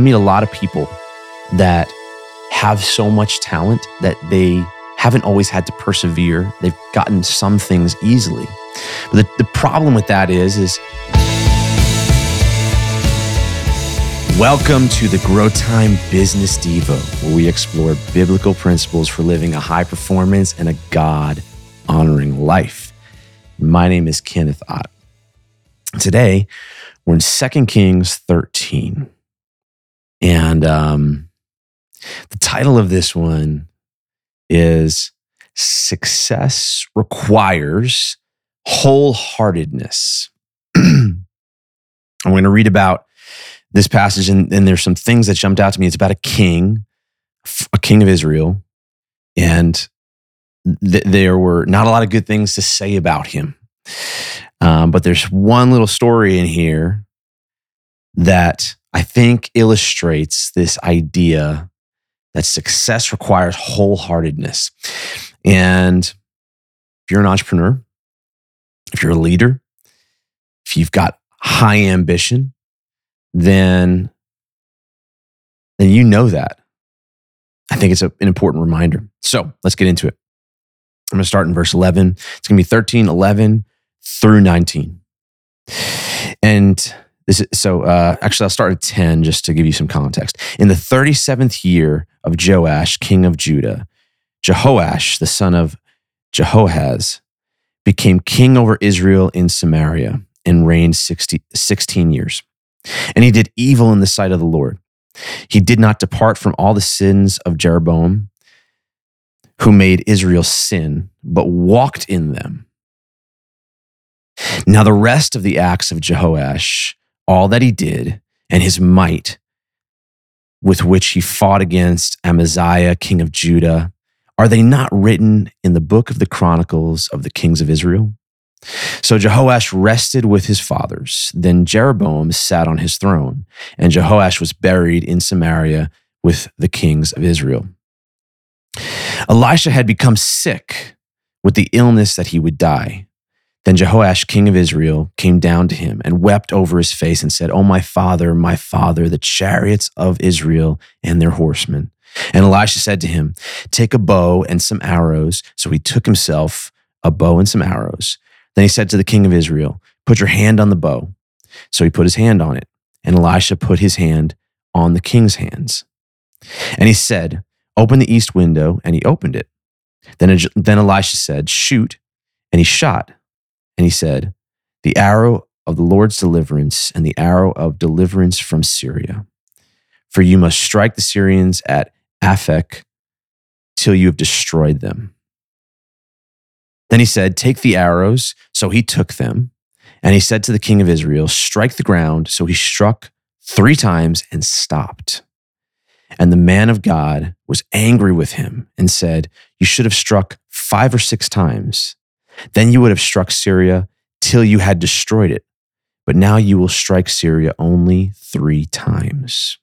I meet a lot of people that have so much talent that they haven't always had to persevere. They've gotten some things easily. But the, the problem with that is, is welcome to the Grow Time Business Devo, where we explore biblical principles for living a high performance and a God honoring life. My name is Kenneth Ott. Today, we're in 2 Kings 13. And um, the title of this one is Success Requires Wholeheartedness. I'm going to read about this passage, and, and there's some things that jumped out to me. It's about a king, a king of Israel, and th- there were not a lot of good things to say about him. Um, but there's one little story in here that I think illustrates this idea that success requires wholeheartedness. And if you're an entrepreneur, if you're a leader, if you've got high ambition, then, then you know that. I think it's a, an important reminder. So let's get into it. I'm going to start in verse 11. It's going to be 13, 11 through 19. And this is, so uh, actually, I'll start at 10 just to give you some context. In the 37th year of Joash, king of Judah, Jehoash, the son of Jehoahaz, became king over Israel in Samaria and reigned 60, 16 years. And he did evil in the sight of the Lord. He did not depart from all the sins of Jeroboam, who made Israel sin, but walked in them. Now, the rest of the acts of Jehoash, all that he did, and his might with which he fought against Amaziah, king of Judah, are they not written in the book of the Chronicles of the kings of Israel? So Jehoash rested with his fathers. Then Jeroboam sat on his throne, and Jehoash was buried in Samaria with the kings of Israel. Elisha had become sick with the illness that he would die. Then Jehoash, king of Israel, came down to him and wept over his face and said, Oh, my father, my father, the chariots of Israel and their horsemen. And Elisha said to him, Take a bow and some arrows. So he took himself a bow and some arrows. Then he said to the king of Israel, Put your hand on the bow. So he put his hand on it. And Elisha put his hand on the king's hands. And he said, Open the east window. And he opened it. Then, then Elisha said, Shoot. And he shot. And he said, The arrow of the Lord's deliverance and the arrow of deliverance from Syria. For you must strike the Syrians at Aphek till you have destroyed them. Then he said, Take the arrows. So he took them. And he said to the king of Israel, Strike the ground. So he struck three times and stopped. And the man of God was angry with him and said, You should have struck five or six times. Then you would have struck Syria till you had destroyed it. But now you will strike Syria only three times.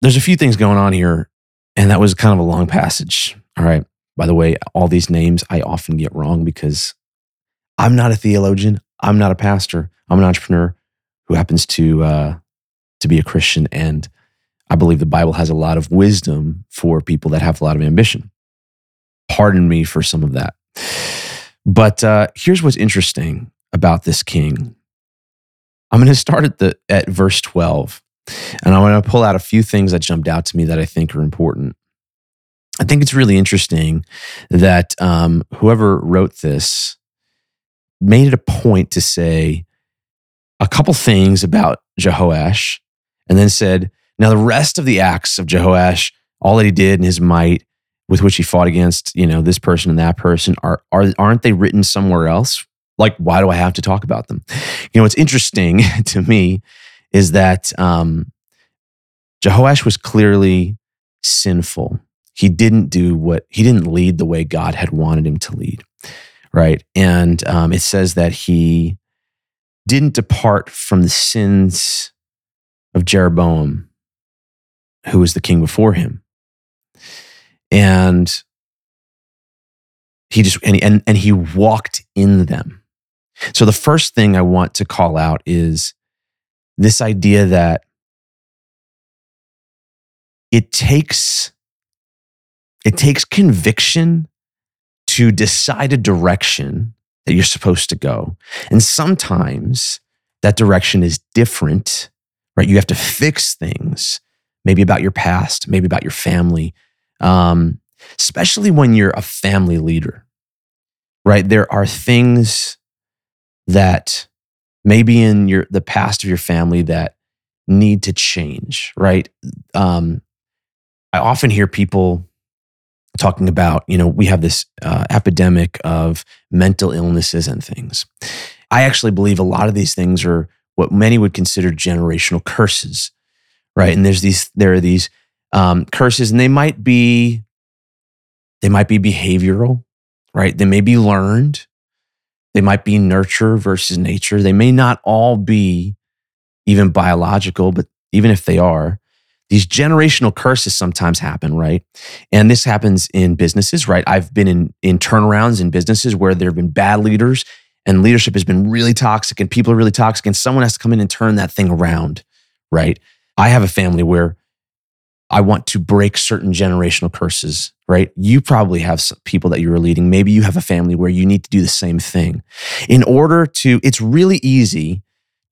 There's a few things going on here, and that was kind of a long passage. All right. By the way, all these names I often get wrong because I'm not a theologian. I'm not a pastor. I'm an entrepreneur who happens to uh, to be a Christian, and I believe the Bible has a lot of wisdom for people that have a lot of ambition. Pardon me for some of that. But uh, here's what's interesting about this king. I'm going to start at the at verse 12, and I want to pull out a few things that jumped out to me that I think are important. I think it's really interesting that um, whoever wrote this made it a point to say a couple things about Jehoash, and then said, "Now the rest of the acts of Jehoash, all that he did and his might, with which he fought against, you know, this person and that person are, are aren't they written somewhere else? Like, why do I have to talk about them? You know, what's interesting to me is that um, Jehoash was clearly sinful. He didn't do what he didn't lead the way God had wanted him to lead, right? And um, it says that he didn't depart from the sins of Jeroboam, who was the king before him and he just and, and and he walked in them so the first thing i want to call out is this idea that it takes it takes conviction to decide a direction that you're supposed to go. And sometimes that direction is different, right? You have to fix things, maybe about your past, maybe about your family, um, especially when you're a family leader, right? There are things that maybe in your the past of your family that need to change, right? Um, I often hear people talking about, you know, we have this uh, epidemic of mental illnesses and things. I actually believe a lot of these things are what many would consider generational curses, right? And there's these, there are these um, curses, and they might be, they might be behavioral, right? They may be learned. They might be nurture versus nature. They may not all be even biological, but even if they are, these generational curses sometimes happen, right? And this happens in businesses, right? I've been in in turnarounds in businesses where there have been bad leaders and leadership has been really toxic and people are really toxic and someone has to come in and turn that thing around, right? I have a family where I want to break certain generational curses, right? You probably have people that you're leading. Maybe you have a family where you need to do the same thing. In order to, it's really easy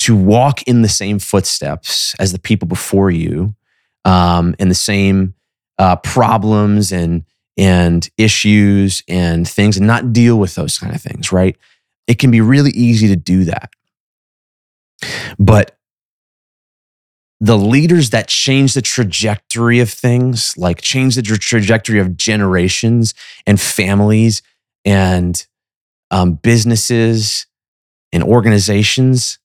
to walk in the same footsteps as the people before you um, and the same uh, problems and and issues and things and not deal with those kind of things, right? It can be really easy to do that. But the leaders that change the trajectory of things, like change the tra- trajectory of generations and families and um, businesses and organizations,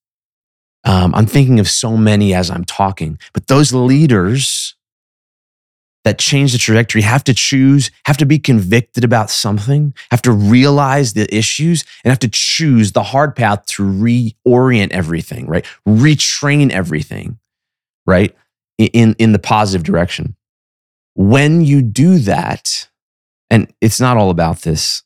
um, I'm thinking of so many as I'm talking, but those leaders that change the trajectory have to choose, have to be convicted about something, have to realize the issues, and have to choose the hard path to reorient everything, right? Retrain everything, right? In, in the positive direction. When you do that, and it's not all about this,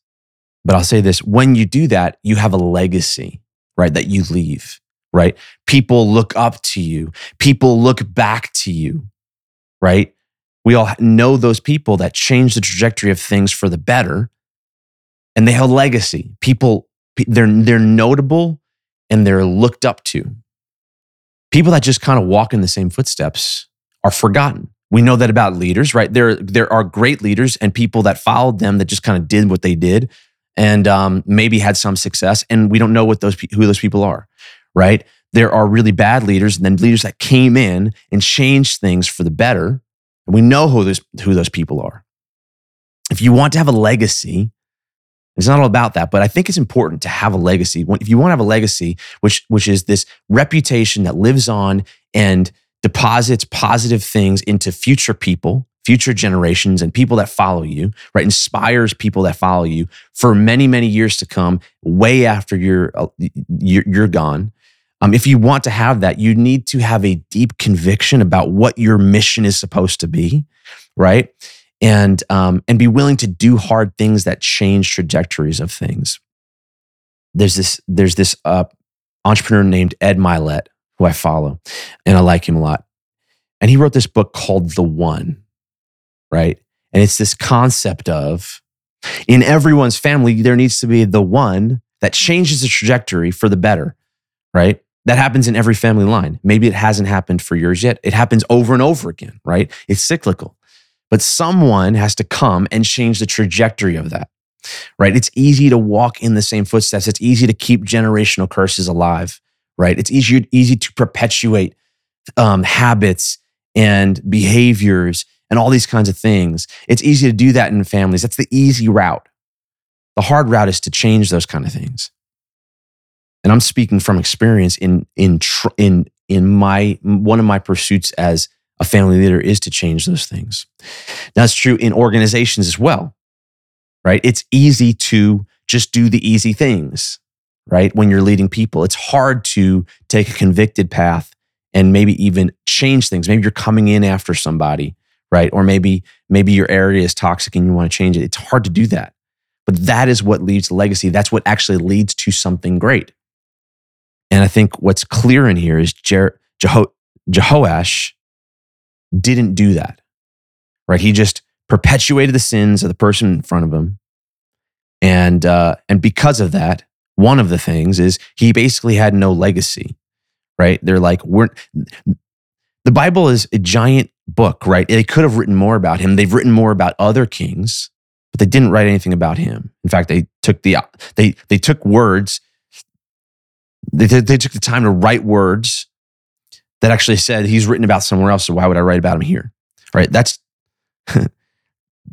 but I'll say this when you do that, you have a legacy, right? That you leave right? People look up to you, people look back to you, right? We all know those people that change the trajectory of things for the better and they have a legacy. People, they're, they're notable and they're looked up to. People that just kind of walk in the same footsteps are forgotten. We know that about leaders, right? There, there are great leaders and people that followed them that just kind of did what they did and um, maybe had some success. And we don't know what those who those people are, right? There are really bad leaders and then leaders that came in and changed things for the better. And we know who those, who those people are. If you want to have a legacy, it's not all about that, but I think it's important to have a legacy. If you want to have a legacy, which, which is this reputation that lives on and deposits positive things into future people, future generations, and people that follow you, right? Inspires people that follow you for many, many years to come, way after you're, uh, you're, you're gone. Um, if you want to have that, you need to have a deep conviction about what your mission is supposed to be, right? And um, and be willing to do hard things that change trajectories of things. There's this there's this uh, entrepreneur named Ed Mylett who I follow, and I like him a lot. And he wrote this book called The One, right? And it's this concept of in everyone's family there needs to be the one that changes the trajectory for the better, right? That happens in every family line. Maybe it hasn't happened for yours yet. It happens over and over again, right? It's cyclical. But someone has to come and change the trajectory of that, right? It's easy to walk in the same footsteps. It's easy to keep generational curses alive, right? It's easy, easy to perpetuate um, habits and behaviors and all these kinds of things. It's easy to do that in families. That's the easy route. The hard route is to change those kind of things and I'm speaking from experience in in in in my one of my pursuits as a family leader is to change those things. That's true in organizations as well. Right? It's easy to just do the easy things, right? When you're leading people, it's hard to take a convicted path and maybe even change things. Maybe you're coming in after somebody, right? Or maybe maybe your area is toxic and you want to change it. It's hard to do that. But that is what leads to legacy. That's what actually leads to something great. And I think what's clear in here is Jer- Jeho- Jehoash didn't do that. right? He just perpetuated the sins of the person in front of him. And, uh, and because of that, one of the things is he basically had no legacy, right? They're like, we're, the Bible is a giant book, right? They could have written more about him. They've written more about other kings, but they didn't write anything about him. In fact, they took the, they, they took words, they, they took the time to write words that actually said he's written about somewhere else. So why would I write about him here? Right. That's,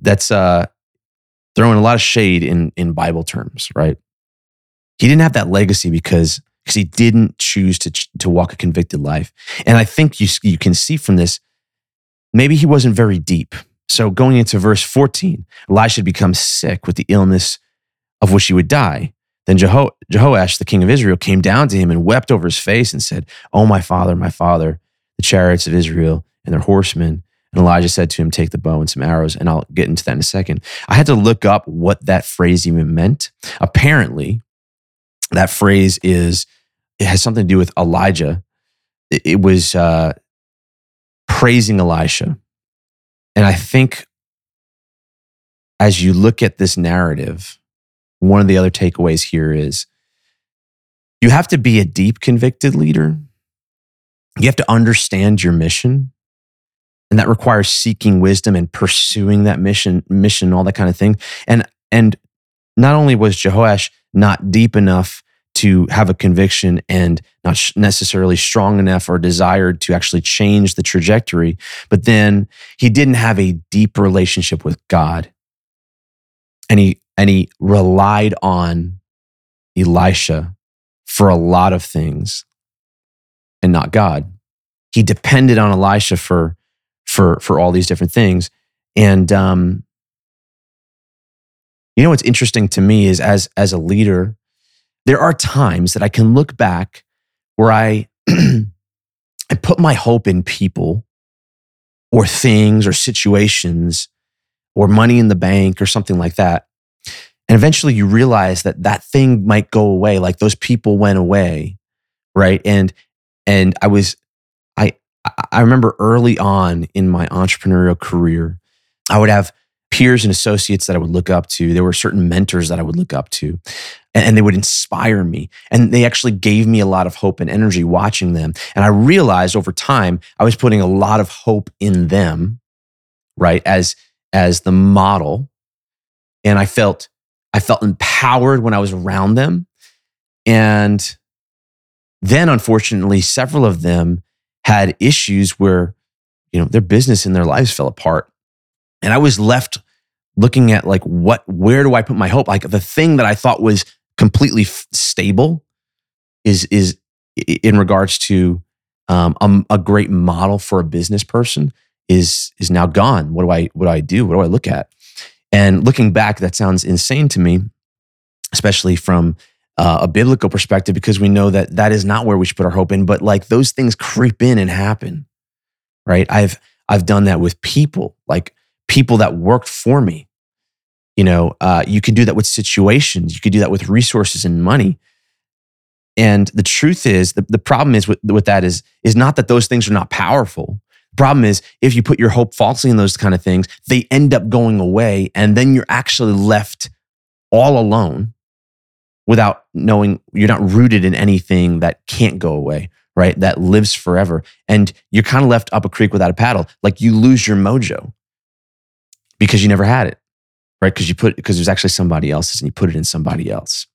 that's, uh, throwing a lot of shade in, in Bible terms, right? He didn't have that legacy because because he didn't choose to to walk a convicted life. And I think you you can see from this maybe he wasn't very deep. So going into verse 14, Elisha becomes sick with the illness of which he would die. Then Jeho- Jehoash, the king of Israel, came down to him and wept over his face and said, Oh, my father, my father, the chariots of Israel and their horsemen. And Elijah said to him, Take the bow and some arrows. And I'll get into that in a second. I had to look up what that phrase even meant. Apparently, that phrase is, it has something to do with Elijah. It, it was uh, praising Elisha. And I think as you look at this narrative, one of the other takeaways here is you have to be a deep convicted leader. You have to understand your mission. And that requires seeking wisdom and pursuing that mission, mission, all that kind of thing. And and not only was Jehoash not deep enough to have a conviction and not necessarily strong enough or desired to actually change the trajectory, but then he didn't have a deep relationship with God. And he and he relied on Elisha for a lot of things and not God. He depended on Elisha for for for all these different things. And um, you know what's interesting to me is as as a leader, there are times that I can look back where I I put my hope in people or things or situations or money in the bank or something like that. And eventually you realize that that thing might go away like those people went away, right? And and I was I I remember early on in my entrepreneurial career, I would have peers and associates that I would look up to. There were certain mentors that I would look up to, and, they would inspire me. And they actually gave me a lot of hope and energy watching them. And I realized over time, I was putting a lot of hope in them, right, as as the model. And I felt I felt empowered when I was around them. And then, unfortunately, several of them had issues where, you know, their business and their lives fell apart. And I was left looking at like, what, where do I put my hope? Like the thing that I thought was completely f- stable is, is in regards to um, a, a great model for a business person is, is now gone. What do I, what do I do? What do I look at? And looking back, that sounds insane to me, especially from uh, a biblical perspective, because we know that that is not where we should put our hope in. But like those things creep in and happen, right? I've I've done that with people, like people that worked for me. You know, uh, you can do that with situations. You could do that with resources and money. And the truth is, the, the problem is with, with that is is not that those things are not powerful. Problem is, if you put your hope falsely in those kind of things, they end up going away. And then you're actually left all alone without knowing you're not rooted in anything that can't go away, right? That lives forever. And you're kind of left up a creek without a paddle. Like you lose your mojo because you never had it, right? Because you put, because there's actually somebody else's and you put it in somebody else.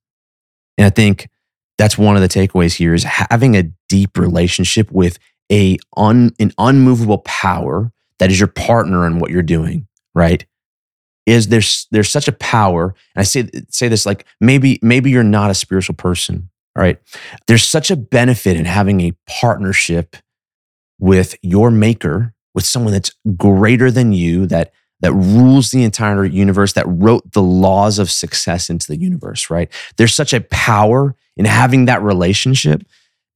And I think that's one of the takeaways here is having a deep relationship with a un, an unmovable power that is your partner in what you're doing, right? Is there's there's such a power, and I say say this like maybe maybe you're not a spiritual person, right? There's such a benefit in having a partnership with your maker, with someone that's greater than you, that that rules the entire universe, that wrote the laws of success into the universe, right? There's such a power in having that relationship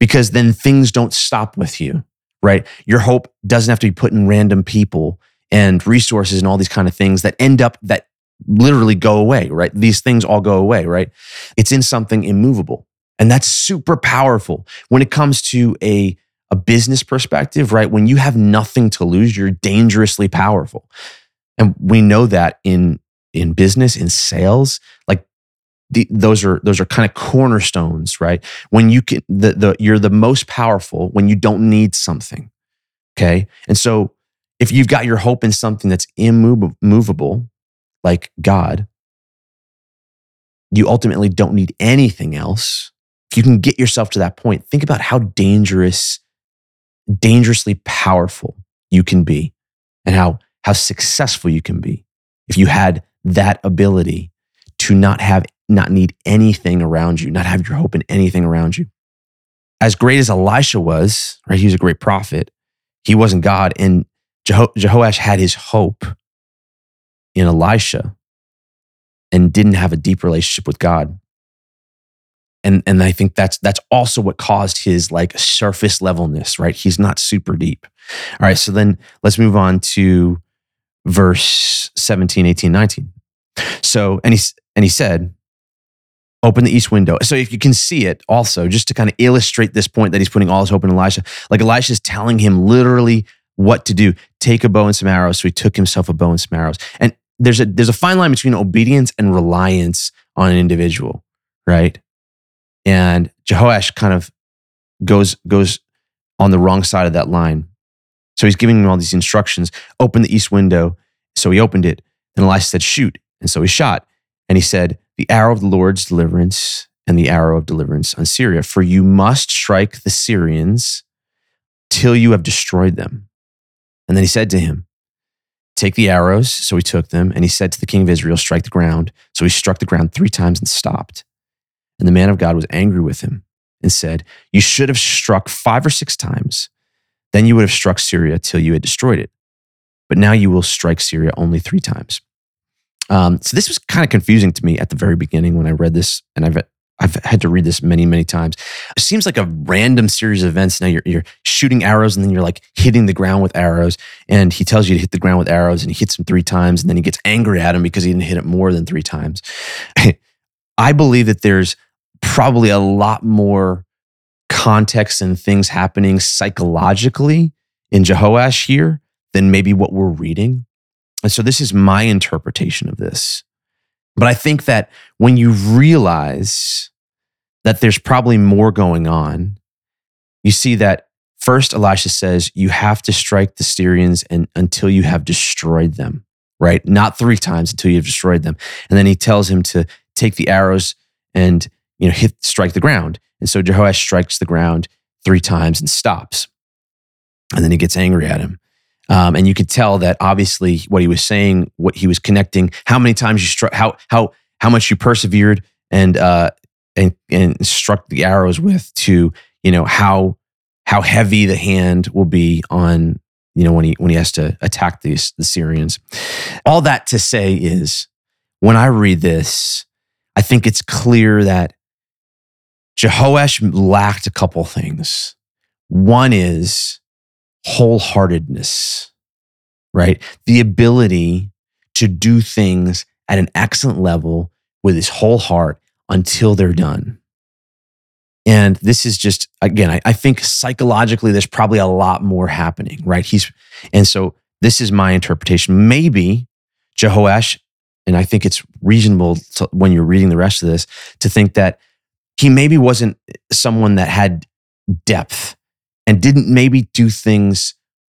because then things don't stop with you, right? Your hope doesn't have to be put in random people and resources and all these kind of things that end up that literally go away, right? These things all go away, right? It's in something immovable. And that's super powerful when it comes to a, a business perspective, right? When you have nothing to lose, you're dangerously powerful. And we know that in in business, in sales, like the, those are those are kind of cornerstones, right? When you can the, the you're the most powerful when you don't need something. Okay. And so if you've got your hope in something that's immovable, like God, you ultimately don't need anything else. If you can get yourself to that point, think about how dangerous, dangerously powerful you can be and how, how successful you can be if you had that ability to not have, not need anything around you, not have your hope in anything around you. As great as Elisha was, right? He was a great prophet. He wasn't God. And Jeho- Jehoash had his hope in Elisha and didn't have a deep relationship with God. And, and I think that's that's also what caused his like surface levelness, right? He's not super deep. All right, so then let's move on to verse 17, 18, 19. So, and he, and he said, open the east window. So if you can see it also, just to kind of illustrate this point that he's putting all his hope in Elisha, like Elisha's telling him literally what to do. Take a bow and some arrows. So he took himself a bow and some arrows. And there's a there's a fine line between obedience and reliance on an individual, right? And Jehoash kind of goes goes on the wrong side of that line. So he's giving him all these instructions. Open the east window. So he opened it. And Elisha said, "Shoot!" And so he shot. And he said, "The arrow of the Lord's deliverance and the arrow of deliverance on Syria. For you must strike the Syrians till you have destroyed them." And then he said to him, Take the arrows. So he took them, and he said to the king of Israel, Strike the ground. So he struck the ground three times and stopped. And the man of God was angry with him and said, You should have struck five or six times. Then you would have struck Syria till you had destroyed it. But now you will strike Syria only three times. Um, so this was kind of confusing to me at the very beginning when I read this, and I've I've had to read this many, many times. It seems like a random series of events. Now you're, you're shooting arrows and then you're like hitting the ground with arrows. And he tells you to hit the ground with arrows and he hits him three times. And then he gets angry at him because he didn't hit it more than three times. I believe that there's probably a lot more context and things happening psychologically in Jehoash here than maybe what we're reading. And so this is my interpretation of this. But I think that when you realize that there's probably more going on, you see that first Elisha says you have to strike the Syrians and until you have destroyed them, right? Not three times until you've destroyed them. And then he tells him to take the arrows and you know hit strike the ground. And so Jehoash strikes the ground three times and stops. And then he gets angry at him. Um, and you could tell that obviously what he was saying, what he was connecting, how many times you struck, how how how much you persevered and uh, and and struck the arrows with to you know how how heavy the hand will be on you know when he when he has to attack these the Syrians. All that to say is when I read this, I think it's clear that Jehoash lacked a couple things. One is wholeheartedness, right? The ability to do things at an excellent level with his whole heart until they're done. And this is just, again, I, I, think psychologically, there's probably a lot more happening, right? He's, and so this is my interpretation. Maybe Jehoash, and I think it's reasonable to, when you're reading the rest of this to think that he maybe wasn't someone that had depth and didn't maybe do things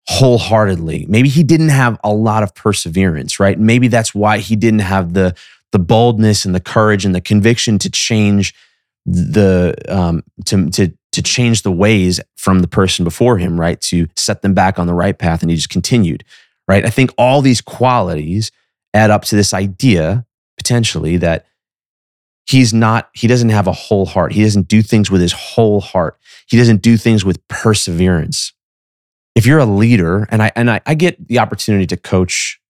wholeheartedly. Maybe he didn't have a lot of perseverance, right? Maybe that's why he didn't have the the boldness and the courage and the conviction to change the um, to to to change the ways from the person before him, right? To set them back on the right path, and he just continued, right? I think all these qualities add up to this idea potentially that he's not he doesn't have a whole heart. He doesn't do things with his whole heart. He doesn't do things with perseverance. If you're a leader and i and i, I get the opportunity to coach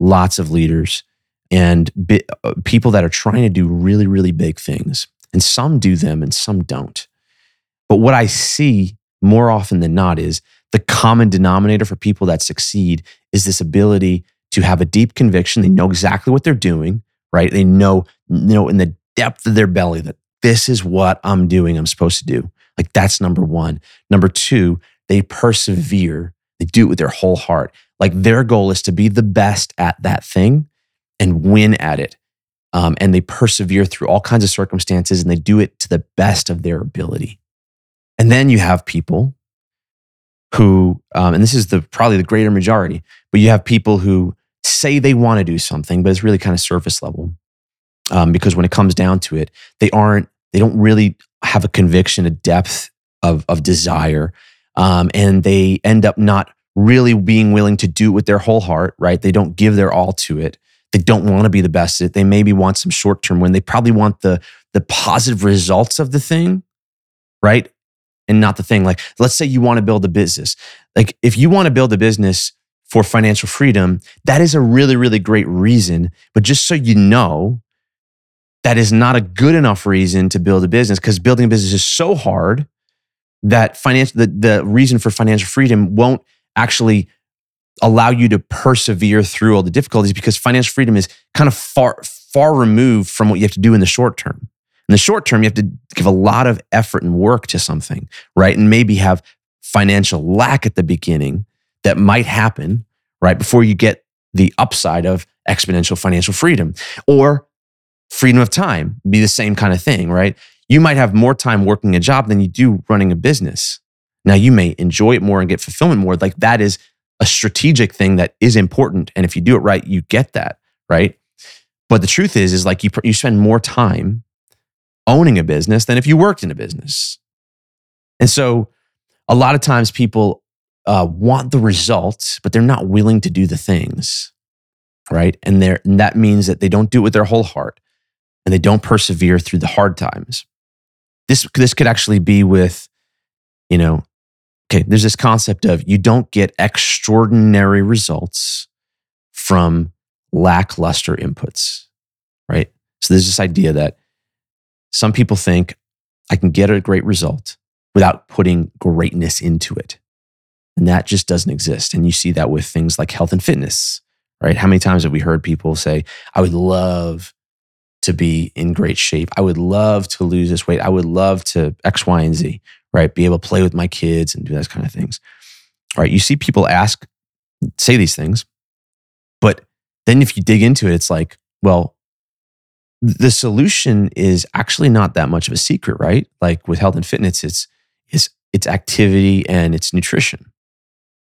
lots of leaders and bi- uh, people that are trying to do really really big things and some do them and some don't. But what i see more often than not is the common denominator for people that succeed is this ability to have a deep conviction. They know exactly what they're doing right? They know you know in the depth of their belly that this is what I'm doing, I'm supposed to do. Like that's number one. Number two, they persevere. They do it with their whole heart. Like their goal is to be the best at that thing and win at it. Um, and they persevere through all kinds of circumstances and they do it to the best of their ability. And then you have people who, um, and this is the probably the greater majority, but you have people who say they want to do something, but it's really kind of surface level. Um, because when it comes down to it, they aren't, they don't really have a conviction, a depth of, of desire. Um, and they end up not really being willing to do it with their whole heart, right? They don't give their all to it. They don't want to be the best at it. They maybe want some short term win. They probably want the, the positive results of the thing, right? And not the thing. Like, let's say you want to build a business. Like, if you want to build a business for financial freedom, that is a really, really great reason. But just so you know, that is not a good enough reason to build a business because building a business is so hard that financial the, the reason for financial freedom won't actually allow you to persevere through all the difficulties because financial freedom is kind of far far removed from what you have to do in the short term. In the short term, you have to give a lot of effort and work to something, right? And maybe have financial lack at the beginning that might happen, right? Before you get the upside of exponential financial freedom or freedom of time, be the same kind of thing, right? You might have more time working a job than you do running a business. Now, you may enjoy it more and get fulfillment more. Like that is a strategic thing that is important. And if you do it right, you get that, right? But the truth is, is like you, you spend more time owning a business than if you worked in a business. And so a lot of times people uh, want the results, but they're not willing to do the things, right? And, they're, and that means that they don't do it with their whole heart and they don't persevere through the hard times. This, this could actually be with, you know, okay, there's this concept of you don't get extraordinary results from lackluster inputs, right? So there's this idea that some people think I can get a great result without putting greatness into it. And that just doesn't exist. And you see that with things like health and fitness, right? How many times have we heard people say, I would love to be in great shape. I would love to lose this weight. I would love to X, Y, and Z, right? Be able to play with my kids and do those kind of things. All right. You see people ask, say these things, but then if you dig into it, it's like, well, the solution is actually not that much of a secret, right? Like with health and fitness, it's it's it's activity and it's nutrition,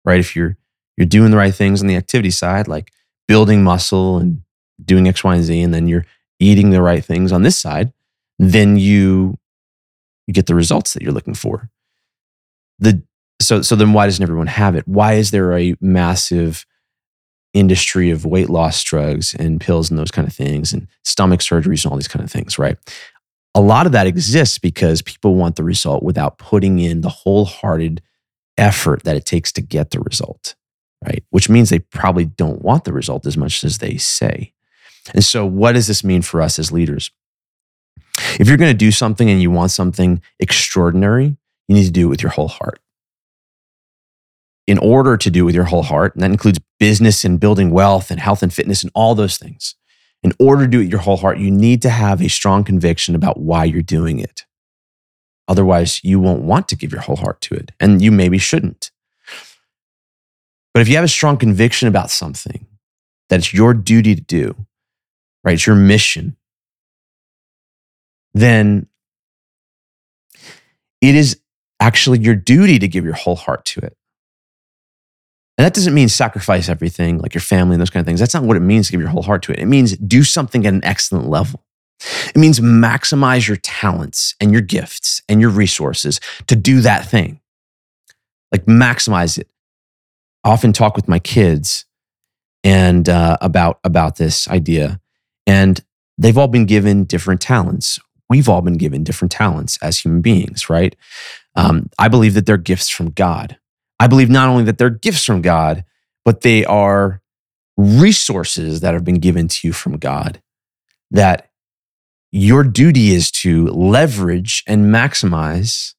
right? If you're you're doing the right things on the activity side, like building muscle and doing X, Y, and Z, and then you're eating the right things on this side, then you you get the results that you're looking for. The so so then why doesn't everyone have it? Why is there a massive industry of weight loss drugs and pills and those kind of things and stomach surgeries and all these kind of things, right? A lot of that exists because people want the result without putting in the wholehearted effort that it takes to get the result, right? Which means they probably don't want the result as much as they say. And so, what does this mean for us as leaders? If you're going to do something and you want something extraordinary, you need to do it with your whole heart. In order to do it with your whole heart, and that includes business and building wealth and health and fitness and all those things. In order to do it with your whole heart, you need to have a strong conviction about why you're doing it. Otherwise, you won't want to give your whole heart to it, and you maybe shouldn't. But if you have a strong conviction about something that it's your duty to do, right? It's your mission. Then it is actually your duty to give your whole heart to it. And that doesn't mean sacrifice everything, like your family and those kind of things. That's not what it means to give your whole heart to it. It means do something at an excellent level. It means maximize your talents and your gifts and your resources to do that thing. Like maximize it. I often talk with my kids and uh, about about this idea and they've all been given different talents. We've all been given different talents as human beings, right? Um, I believe that they're gifts from God. I believe not only that they're gifts from God, but they are resources that have been given to you from God that your duty is to leverage and maximize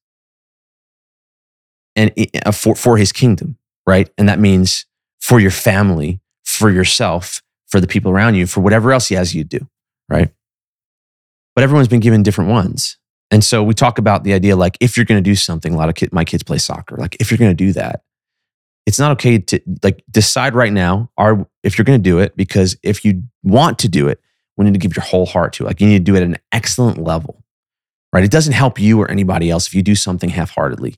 and uh, for, for his kingdom, right? And that means for your family, for yourself, for the people around you, for whatever else he has you do, right? But everyone's been given different ones. And so we talk about the idea like if you're going to do something, a lot of kid, my kids play soccer. Like if you're going to do that, it's not okay to like decide right now are if you're going to do it because if you want to do it we need to give your whole heart to it like you need to do it at an excellent level right it doesn't help you or anybody else if you do something half-heartedly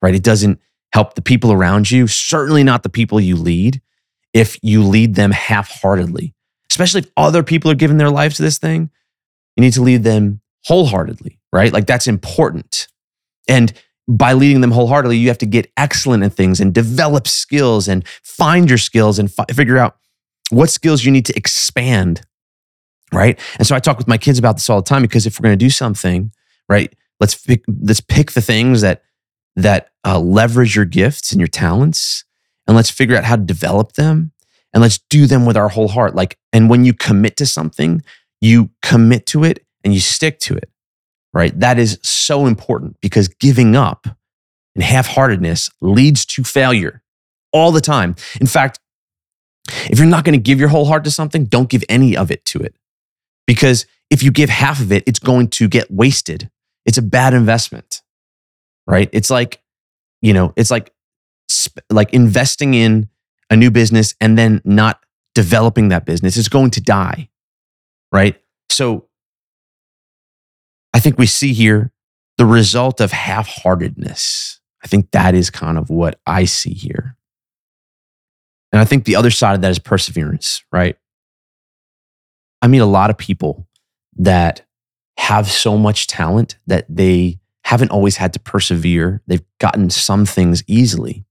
right it doesn't help the people around you certainly not the people you lead if you lead them half-heartedly especially if other people are giving their lives to this thing you need to lead them wholeheartedly right like that's important and by leading them wholeheartedly, you have to get excellent in things and develop skills and find your skills and fi- figure out what skills you need to expand. Right. And so I talk with my kids about this all the time because if we're going to do something, right, let's pick, let's pick the things that that uh, leverage your gifts and your talents, and let's figure out how to develop them, and let's do them with our whole heart. Like, and when you commit to something, you commit to it and you stick to it right? That is so important because giving up and half heartedness leads to failure all the time. In fact, if you're not going to give your whole heart to something, don't give any of it to it. Because if you give half of it, it's going to get wasted. It's a bad investment, right? It's like, you know, it's like, like investing in a new business and then not developing that business. It's going to die, right? So I think we see here the result of half heartedness. I think that is kind of what I see here. And I think the other side of that is perseverance, right? I meet a lot of people that have so much talent that they haven't always had to persevere. They've gotten some things easily.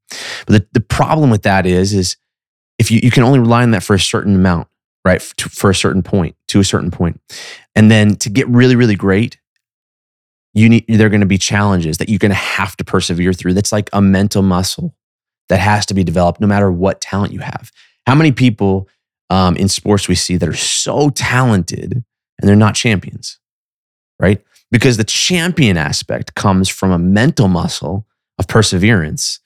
But the, the problem with that is, is if you, you can only rely on that for a certain amount, right? For, for a certain point, to a certain point. And then to get really, really great, you need there are going to be challenges that you're going to have to persevere through that's like a mental muscle that has to be developed no matter what talent you have how many people um, in sports we see that are so talented and they're not champions right because the champion aspect comes from a mental muscle of perseverance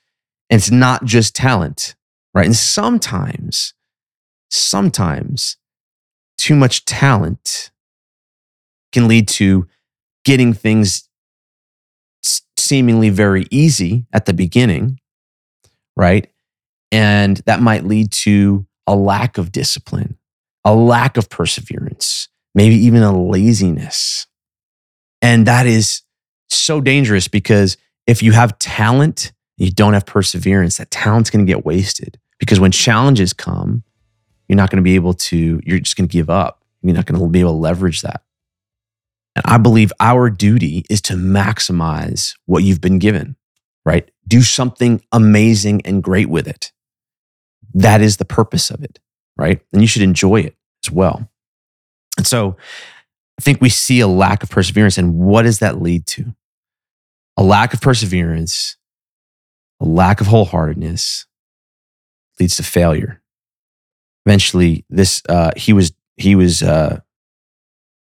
and it's not just talent right and sometimes sometimes too much talent can lead to getting things seemingly very easy at the beginning, right? And that might lead to a lack of discipline, a lack of perseverance, maybe even a laziness. And that is so dangerous because if you have talent, you don't have perseverance, that talent's going to get wasted because when challenges come, you're not going to be able to, you're just going to give up. You're not going to be able to leverage that. And I believe our duty is to maximize what you've been given, right? Do something amazing and great with it. That is the purpose of it, right? And you should enjoy it as well. And so I think we see a lack of perseverance. And what does that lead to? A lack of perseverance, a lack of wholeheartedness leads to failure. Eventually, this uh, he was he was uh,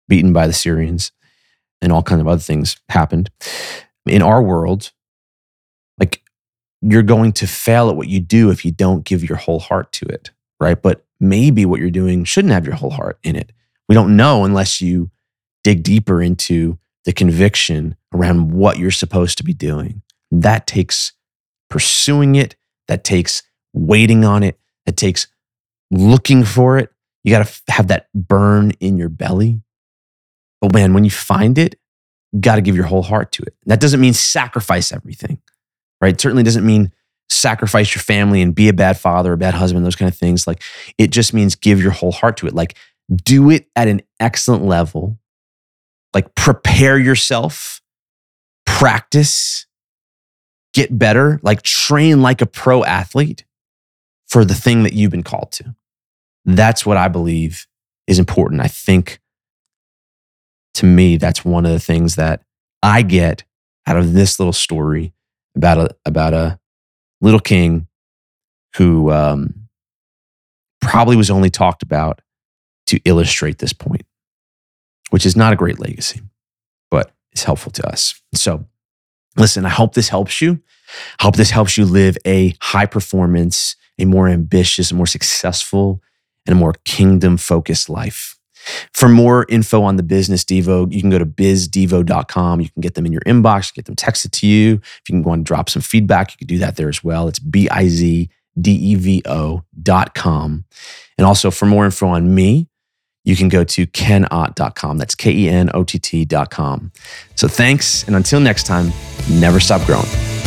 beaten by the Syrians, and all kinds of other things happened. In our world, like you're going to fail at what you do if you don't give your whole heart to it, right? But maybe what you're doing shouldn't have your whole heart in it. We don't know unless you dig deeper into the conviction around what you're supposed to be doing. That takes pursuing it, that takes waiting on it, that takes looking for it. You got to have that burn in your belly. But man, when you find it, you got to give your whole heart to it. That doesn't mean sacrifice everything, right? It certainly doesn't mean sacrifice your family and be a bad father, a bad husband, those kind of things. Like it just means give your whole heart to it. Like do it at an excellent level. Like prepare yourself, practice, get better, like train like a pro athlete for the thing that you've been called to. That's what I believe is important. I think to me, that's one of the things that I get out of this little story about a about a little king who um, probably was only talked about to illustrate this point, which is not a great legacy, but it's helpful to us. So, listen, I hope this helps you. I hope this helps you live a high performance, a more ambitious, a more successful, and a more kingdom focused life. For more info on the business Devo, you can go to bizdevo.com. You can get them in your inbox, get them texted to you. If you can go and drop some feedback, you can do that there as well. It's B I Z D E V O.com. And also for more info on me, you can go to kenott.com. That's K E N O T T.com. So thanks. And until next time, never stop growing.